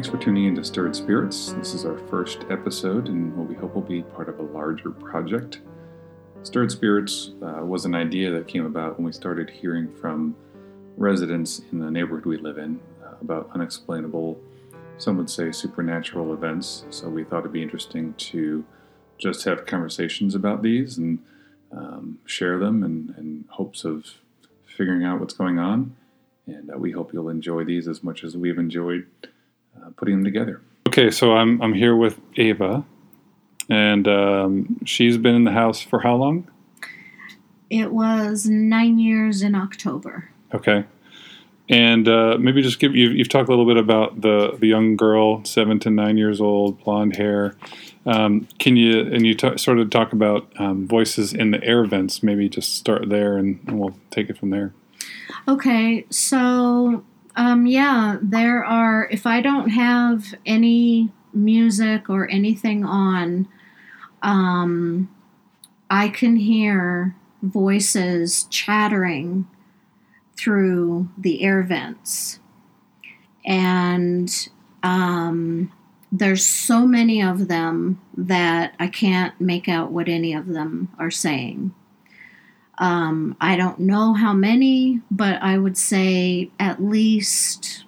Thanks for tuning in to Stirred Spirits. This is our first episode and what we hope will be part of a larger project. Stirred Spirits uh, was an idea that came about when we started hearing from residents in the neighborhood we live in uh, about unexplainable, some would say supernatural events. So we thought it'd be interesting to just have conversations about these and um, share them in, in, hopes of figuring out what's going on. And uh, we hope you'll enjoy these as much as we've enjoyed uh, putting them together. Okay, so I'm, I'm here with Ava, and um, she's been in the house for how long? It was nine years in October. Okay. And uh, maybe just give you, you've talked a little bit about the, the young girl, seven to nine years old, blonde hair. Um, can you and you t- sort of talk about um, voices in the air vents? Maybe just start there, and, and we'll take it from there. Okay, so um, yeah, there are. If I don't have any music or anything on, um, I can hear voices chattering through the air vents, and um, there's so many of them that I can't make out what any of them are saying. Um, I don't know how many, but I would say at least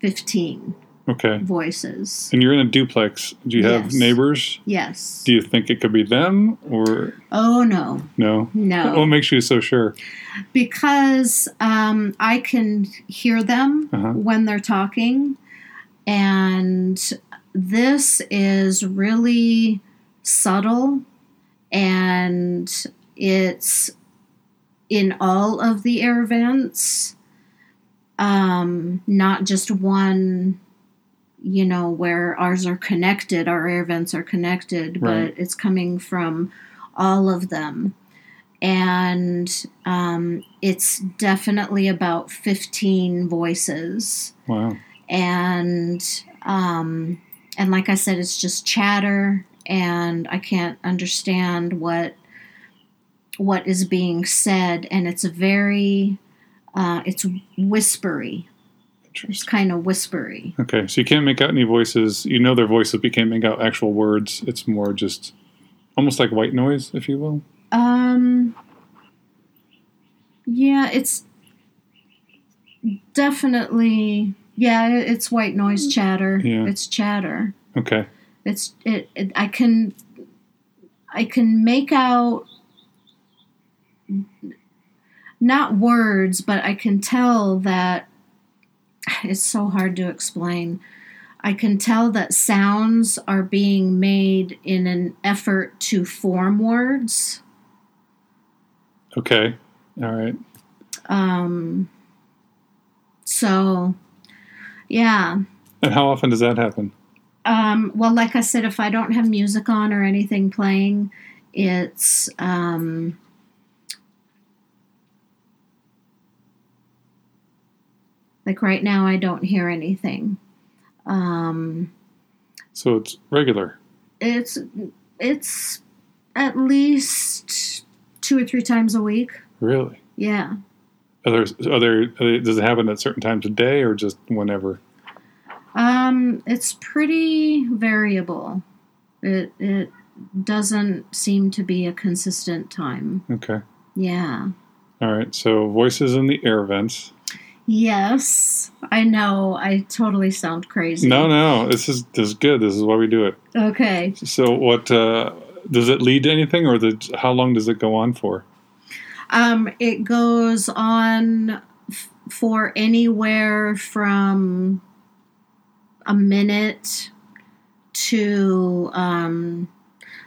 15 okay. voices. And you're in a duplex. Do you yes. have neighbors? Yes. Do you think it could be them or? Oh, no. No? No. What makes you so sure? Because um, I can hear them uh-huh. when they're talking and this is really subtle and it's in all of the air vents, um, not just one, you know, where ours are connected, our air vents are connected, right. but it's coming from all of them. And um, it's definitely about 15 voices. Wow and um, and like I said, it's just chatter, and I can't understand what what is being said, and it's a very uh, it's whispery. It's kind of whispery. Okay, so you can't make out any voices. You know their voices, but you can't make out actual words. It's more just almost like white noise, if you will. Um. Yeah, it's definitely yeah, it's white noise chatter. Yeah. It's chatter. Okay. It's it, it I can I can make out not words, but I can tell that it's so hard to explain. I can tell that sounds are being made in an effort to form words. Okay. All right. Um so yeah. And how often does that happen? Um, well, like I said, if I don't have music on or anything playing, it's um, like right now I don't hear anything. Um, so it's regular. It's it's at least two or three times a week. Really? Yeah. Are there, are there, does it happen at certain times of day or just whenever? Um, it's pretty variable. It it doesn't seem to be a consistent time. Okay. Yeah. All right. So voices in the air vents. Yes, I know. I totally sound crazy. No, no. This is this is good. This is why we do it. Okay. So what uh, does it lead to anything, or the, how long does it go on for? Um, it goes on f- for anywhere from a minute to um,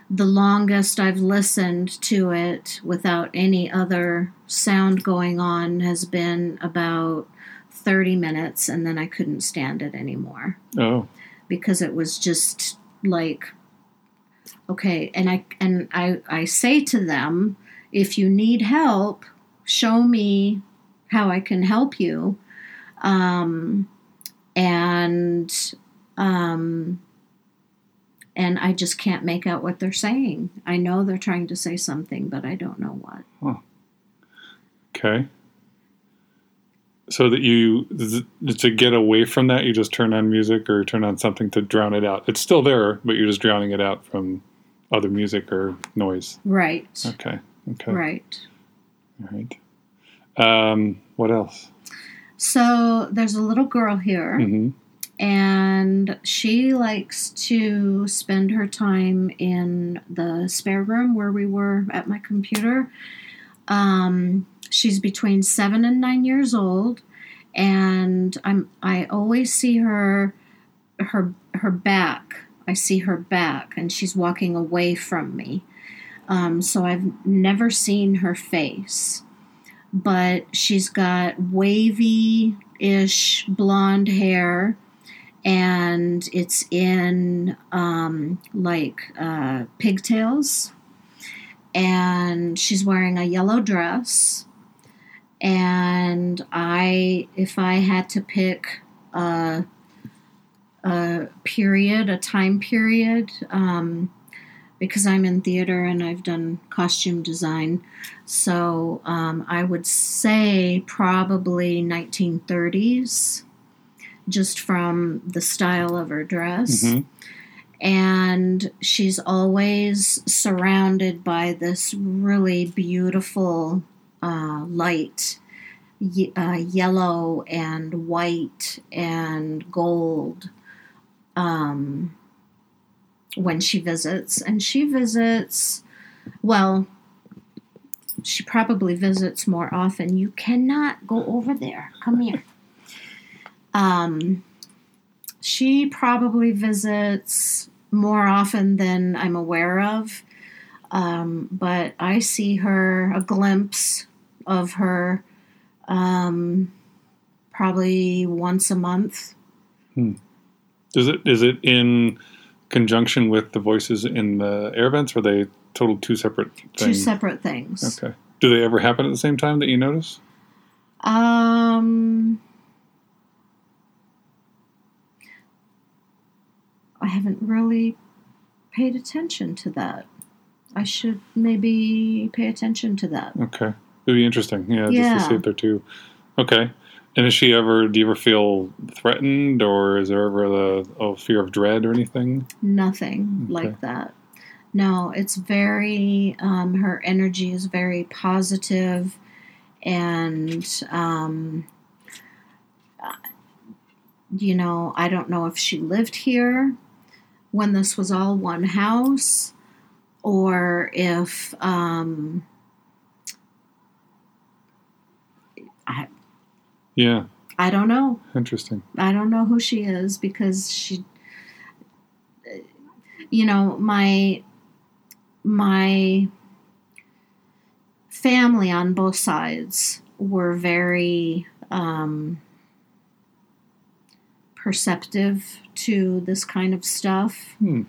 the longest I've listened to it without any other sound going on has been about 30 minutes, and then I couldn't stand it anymore. Oh. Because it was just like, okay, and I and I I say to them, if you need help, show me how I can help you. Um, and um, and I just can't make out what they're saying. I know they're trying to say something, but I don't know what. Huh. Okay. so that you to get away from that, you just turn on music or turn on something to drown it out. It's still there, but you're just drowning it out from other music or noise. Right. Okay. Okay. Right. All right. Um, what else? So there's a little girl here, mm-hmm. And she likes to spend her time in the spare room where we were at my computer. Um, she's between seven and nine years old, and I'm I always see her her her back. I see her back, and she's walking away from me. Um, so I've never seen her face but she's got wavy ish blonde hair and it's in um, like uh, pigtails and she's wearing a yellow dress and i if i had to pick a, a period a time period um, because I'm in theater and I've done costume design. So um, I would say probably 1930s, just from the style of her dress. Mm-hmm. And she's always surrounded by this really beautiful uh, light, uh, yellow and white and gold. Um, when she visits. And she visits, well, she probably visits more often. You cannot go over there. Come here. Um, she probably visits more often than I'm aware of. Um, but I see her, a glimpse of her, um, probably once a month. Hmm. Is it is it in conjunction with the voices in the air vents? Or are they total two separate things? Two separate things. Okay. Do they ever happen at the same time that you notice? Um, I haven't really paid attention to that. I should maybe pay attention to that. Okay. It'd be interesting. Yeah, yeah. just to see if they're two. Okay. And is she ever? Do you ever feel threatened, or is there ever a, a fear of dread or anything? Nothing okay. like that. No, it's very. Um, her energy is very positive, and um, you know, I don't know if she lived here when this was all one house, or if um, I yeah. I don't know. Interesting. I don't know who she is because she you know, my my family on both sides were very um, perceptive to this kind of stuff. Hmm.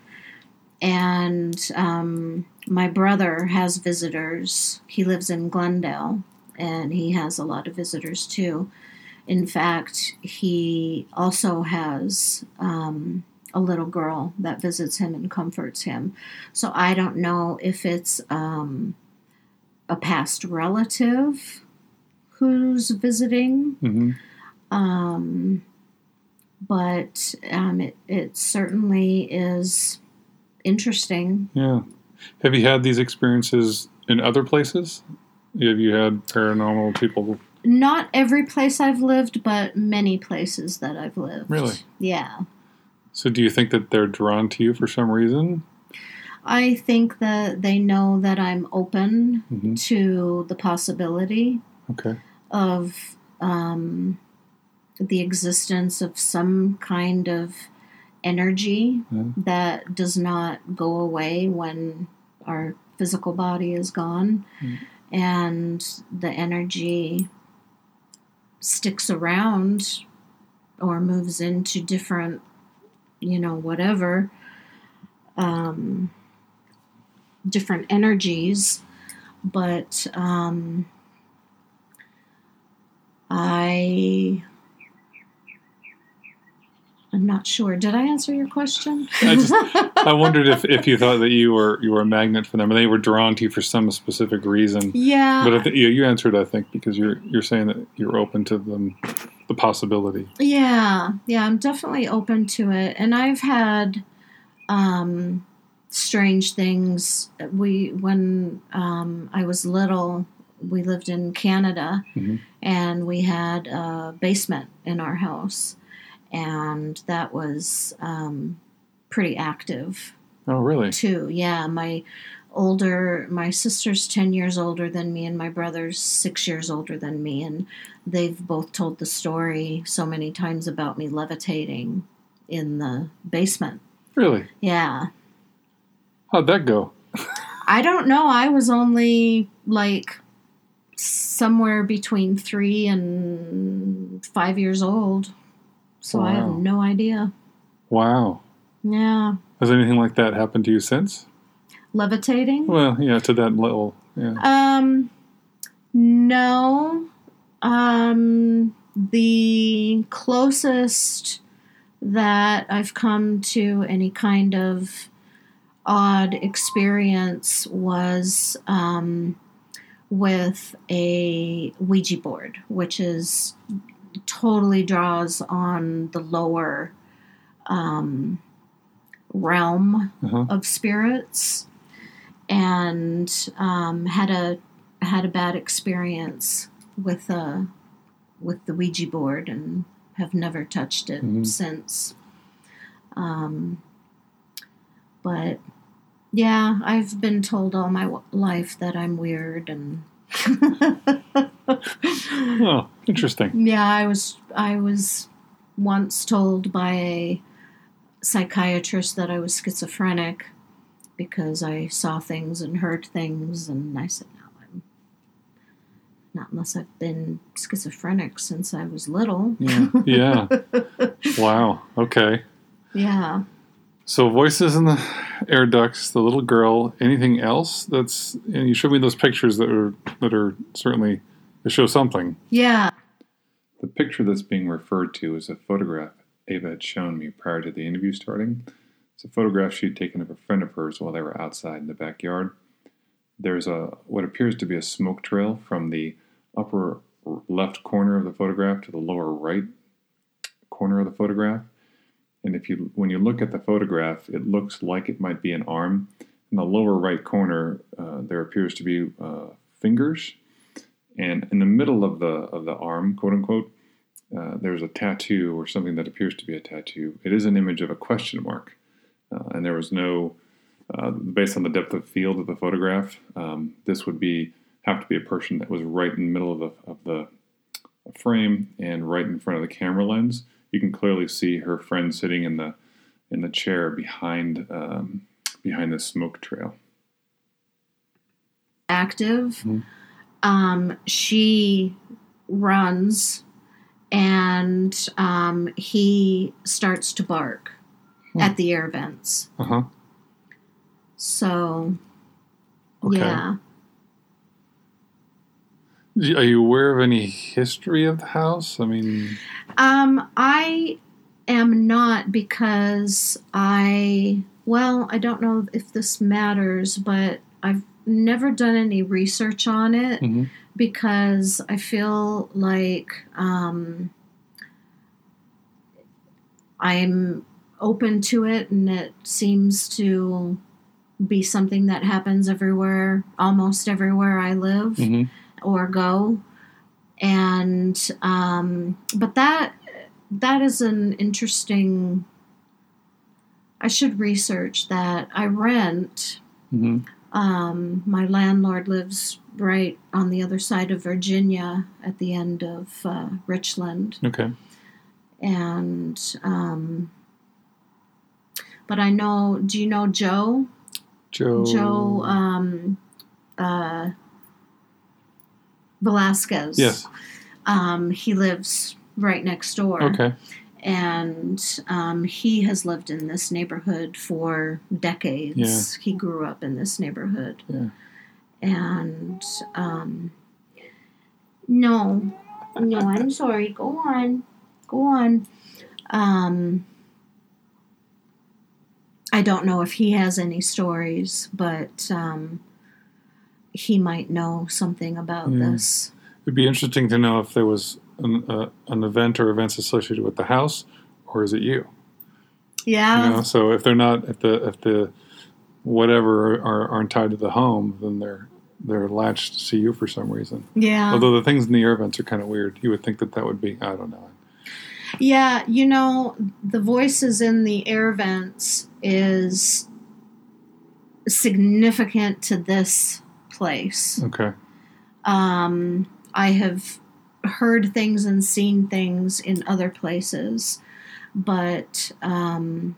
And um, my brother has visitors. He lives in Glendale and he has a lot of visitors too. In fact, he also has um, a little girl that visits him and comforts him. So I don't know if it's um, a past relative who's visiting. Mm-hmm. Um, but um, it, it certainly is interesting. Yeah. Have you had these experiences in other places? Have you had paranormal people not every place I've lived, but many places that I've lived. Really? Yeah. So do you think that they're drawn to you for some reason? I think that they know that I'm open mm-hmm. to the possibility okay. of um, the existence of some kind of energy yeah. that does not go away when our physical body is gone. Mm. And the energy sticks around or moves into different, you know, whatever, um, different energies. But um, I I'm not sure. Did I answer your question? I just I wondered if, if you thought that you were you were a magnet for them, and they were drawn to you for some specific reason. Yeah. But I th- you, you answered, I think, because you're you're saying that you're open to them, the possibility. Yeah, yeah, I'm definitely open to it, and I've had um, strange things. We when um, I was little, we lived in Canada, mm-hmm. and we had a basement in our house and that was um, pretty active. Oh, really? Too, yeah. My older, my sister's ten years older than me, and my brother's six years older than me, and they've both told the story so many times about me levitating in the basement. Really? Yeah. How'd that go? I don't know. I was only like somewhere between three and five years old. So wow. I have no idea. Wow. Yeah. Has anything like that happened to you since? Levitating? Well, yeah, to that level. Yeah. Um no. Um the closest that I've come to any kind of odd experience was um, with a Ouija board, which is totally draws on the lower um, realm uh-huh. of spirits, and um, had a had a bad experience with a uh, with the Ouija board and have never touched it mm-hmm. since. Um, but yeah, I've been told all my life that I'm weird and oh, interesting. Yeah, I was I was once told by a psychiatrist that I was schizophrenic because I saw things and heard things, and I said, "No, I'm not unless I've been schizophrenic since I was little." Yeah. Yeah. wow. Okay. Yeah. So voices in the air ducts, the little girl. Anything else that's? And you showed me those pictures that are that are certainly to show something. Yeah. The picture that's being referred to is a photograph Ava had shown me prior to the interview starting. It's a photograph she'd taken of a friend of hers while they were outside in the backyard. There's a what appears to be a smoke trail from the upper left corner of the photograph to the lower right corner of the photograph. And if you, when you look at the photograph, it looks like it might be an arm. In the lower right corner, uh, there appears to be uh, fingers, and in the middle of the of the arm, quote unquote, uh, there's a tattoo or something that appears to be a tattoo. It is an image of a question mark, uh, and there was no, uh, based on the depth of field of the photograph, um, this would be have to be a person that was right in the middle of the of the frame and right in front of the camera lens you can clearly see her friend sitting in the in the chair behind um, behind the smoke trail. Active. Mm-hmm. Um, she runs, and um, he starts to bark hmm. at the air vents. Uh huh. So, okay. yeah. Are you aware of any history of the house? I mean, um, I am not because I, well, I don't know if this matters, but I've never done any research on it mm-hmm. because I feel like um, I'm open to it and it seems to be something that happens everywhere, almost everywhere I live. Mm-hmm or go. And um, but that that is an interesting i should research that. I rent mm-hmm. um, my landlord lives right on the other side of virginia at the end of uh, richland. Okay. And um, but i know do you know joe? Joe. Joe um, uh, Velasquez. Yes. Um, he lives right next door. Okay. And um, he has lived in this neighborhood for decades. Yeah. He grew up in this neighborhood. Yeah. And um, no, no, I'm sorry. Go on. Go on. Um, I don't know if he has any stories, but um, he might know something about yeah. this. It'd be interesting to know if there was an, uh, an event or events associated with the house, or is it you? Yeah. You know, so if they're not if the if the whatever are, aren't tied to the home, then they're they're latched to you for some reason. Yeah. Although the things in the air vents are kind of weird. You would think that that would be I don't know. Yeah, you know, the voices in the air vents is significant to this place. Okay. Um, I have heard things and seen things in other places, but um,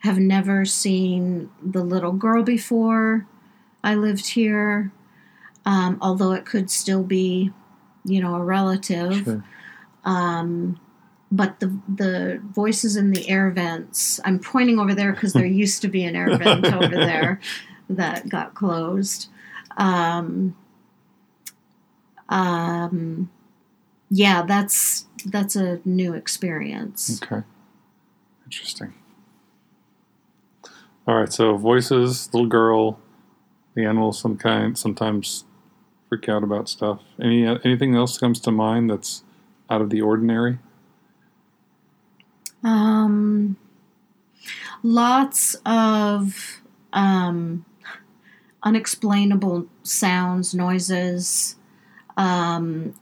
have never seen the little girl before I lived here. Um, although it could still be, you know, a relative. Sure. Um, but the the voices in the air vents i'm pointing over there because there used to be an air vent over there that got closed um, um, yeah that's that's a new experience. Okay. Interesting. All right so voices little girl the animals some kind sometimes freak out about stuff. Any anything else comes to mind that's out of the ordinary? Um, lots of um, unexplainable sounds, noises, um,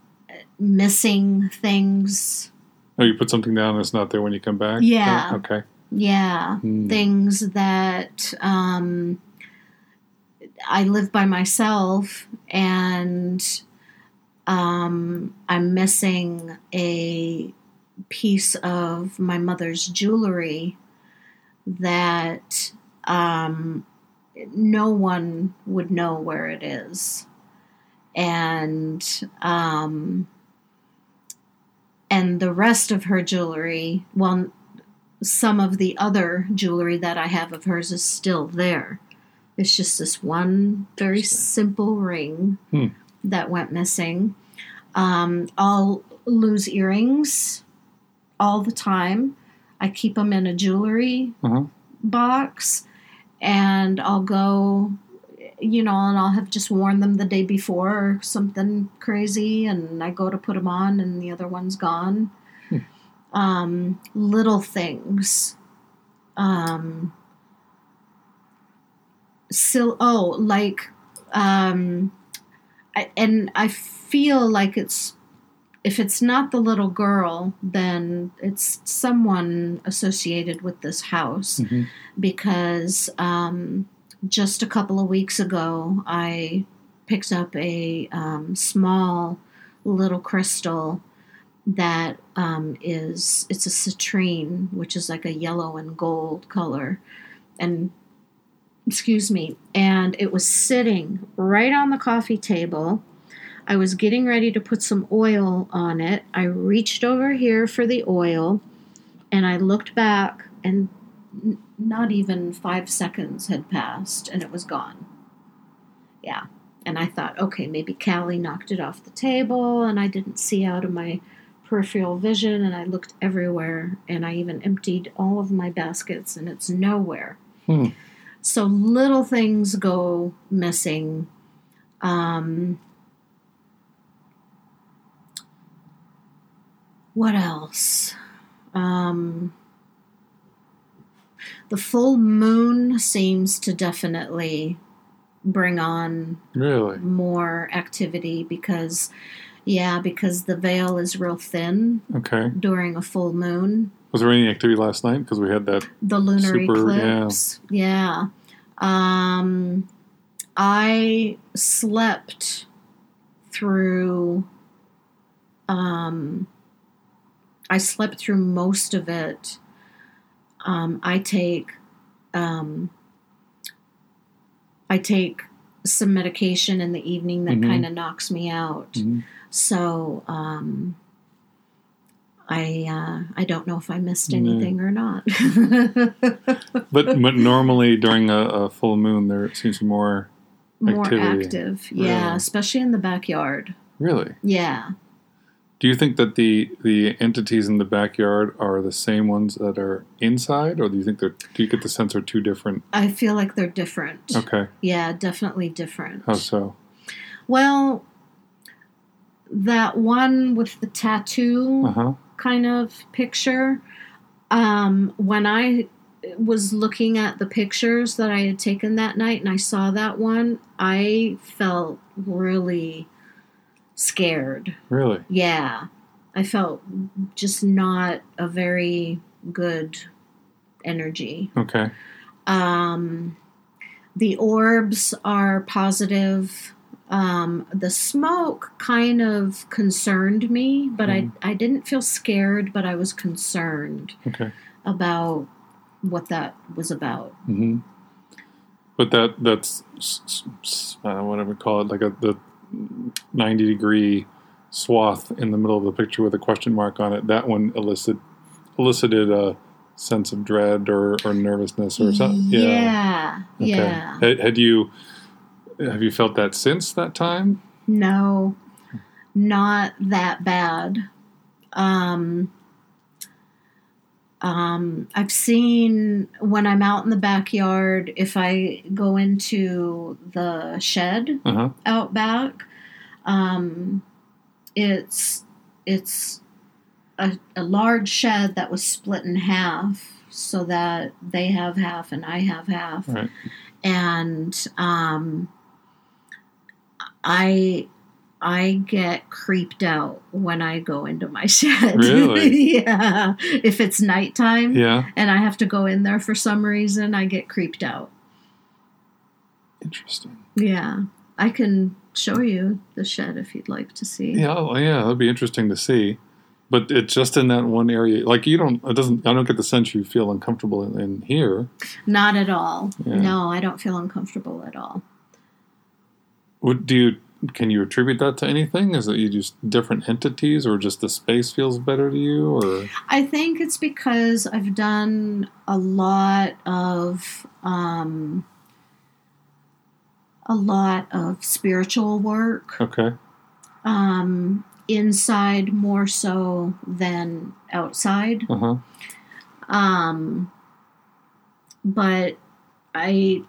missing things. Oh, you put something down that's not there when you come back? Yeah. Oh, okay. Yeah. Hmm. Things that um, I live by myself and um, I'm missing a piece of my mother's jewelry that um, no one would know where it is. And um, and the rest of her jewelry, well, some of the other jewelry that I have of hers is still there. It's just this one very simple ring hmm. that went missing. Um, I'll lose earrings all the time. I keep them in a jewelry uh-huh. box, and I'll go, you know, and I'll have just worn them the day before or something crazy, and I go to put them on, and the other one's gone. Hmm. Um, little things. Um, still, oh, like, um, I, and I feel like it's if it's not the little girl, then it's someone associated with this house. Mm-hmm. because um, just a couple of weeks ago, I picked up a um, small little crystal that um, is it's a citrine, which is like a yellow and gold color, and excuse me, and it was sitting right on the coffee table I was getting ready to put some oil on it. I reached over here for the oil and I looked back, and n- not even five seconds had passed and it was gone. Yeah. And I thought, okay, maybe Callie knocked it off the table and I didn't see out of my peripheral vision and I looked everywhere and I even emptied all of my baskets and it's nowhere. Hmm. So little things go missing. Um, What else? Um, the full moon seems to definitely bring on really? more activity because yeah because the veil is real thin okay. during a full moon. Was there any activity last night? Because we had that the lunar super, eclipse. Yeah. yeah. Um i slept through um I slept through most of it. Um, I take um, I take some medication in the evening that mm-hmm. kind of knocks me out. Mm-hmm. So um, I uh, I don't know if I missed anything or not. but but normally during a, a, full moon, there seems more more active. Yeah, really? especially in the backyard. Really? Yeah. Do you think that the the entities in the backyard are the same ones that are inside, or do you think they're? Do you get the sense they're two different? I feel like they're different. Okay. Yeah, definitely different. How so? Well, that one with the tattoo Uh huh. kind of picture. Um, when I was looking at the pictures that I had taken that night and I saw that one, I felt really scared. Really? Yeah. I felt just not a very good energy. Okay. Um, the orbs are positive. Um, the smoke kind of concerned me, but Mhm. I, I didn't feel scared, but I was concerned Okay. about what that was about. hmm But that that's s- s- uh, what I would call it, like a the ninety degree swath in the middle of the picture with a question mark on it. That one elicited elicited a sense of dread or, or nervousness or something. Yeah. Okay. Yeah. Had, had you have you felt that since that time? No, not that bad. Um, um, I've seen when I'm out in the backyard, if I go into the shed Uh huh. out back, um, it's it's a, a large shed that was split in half so that they have half and I have half Right. and um, I I get creeped out when I go into my shed. Really? yeah. If it's nighttime Yeah. and I have to go in there for some reason, I get creeped out. Interesting. Yeah. I can show you the shed if you'd like to see. Yeah. oh, Yeah. That'd be interesting to see. But it's just in that one area. Like you don't. It doesn't. I don't get the sense you feel uncomfortable in, in here. Not at all. Yeah. No, I don't feel uncomfortable at all. Would do you? Can you attribute that to anything? Is it you just different entities, or just the space feels better to you, or I think it's because I've done a lot of um, a lot of spiritual work okay? um, inside more so than outside. Uh huh. Um, but I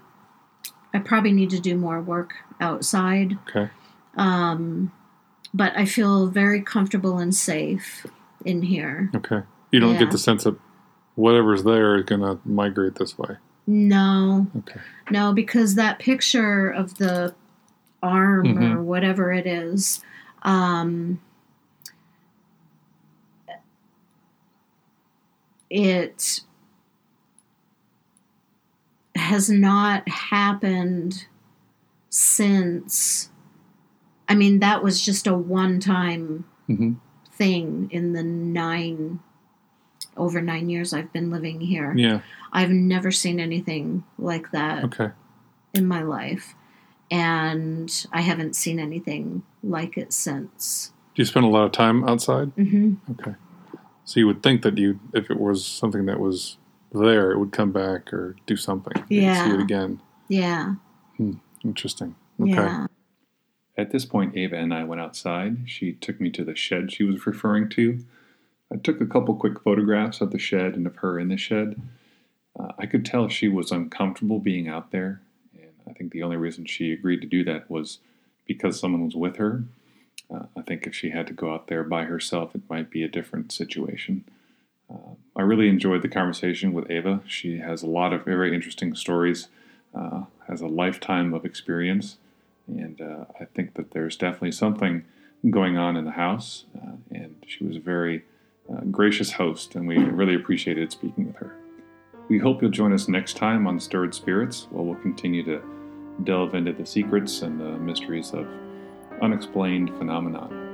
I probably need to do more work outside. Okay. Um, but I feel very comfortable and safe in here. Okay. You don't Yeah. get the sense that whatever's there is going to migrate this way. No, Okay. no, because that picture of the arm or whatever it is, um, it has not happened since. I mean, that was just a one time hmm thing in the nine over nine years I've been living here. Yeah. I've never seen anything like that Okay. in my life. And I haven't seen anything like it since. Do you spend a lot of time outside? hmm Okay. So you would think that you, if it was something that was there, it would come back or do something. You'd See Yeah. it again. Yeah. Interesting. Okay. Yeah. At this point, Ava and I went outside. She took me to the shed she was referring to. I took a couple quick photographs of the shed and of her in the shed. Uh, I could tell she was uncomfortable being out there, and I think the only reason she agreed to do that was because someone was with her. Uh, I think if she had to go out there by herself, it might be a different situation. Uh, I really enjoyed the conversation with Ava. She has a lot of very interesting stories, uh, has a lifetime of experience, and uh, I think that there's definitely something going on in the house. Uh, and she was a very uh, gracious host, and we really appreciated speaking with her. We hope you'll join us next time on Stirred Spirits, where we'll continue to delve into the secrets and the mysteries of unexplained phenomenon.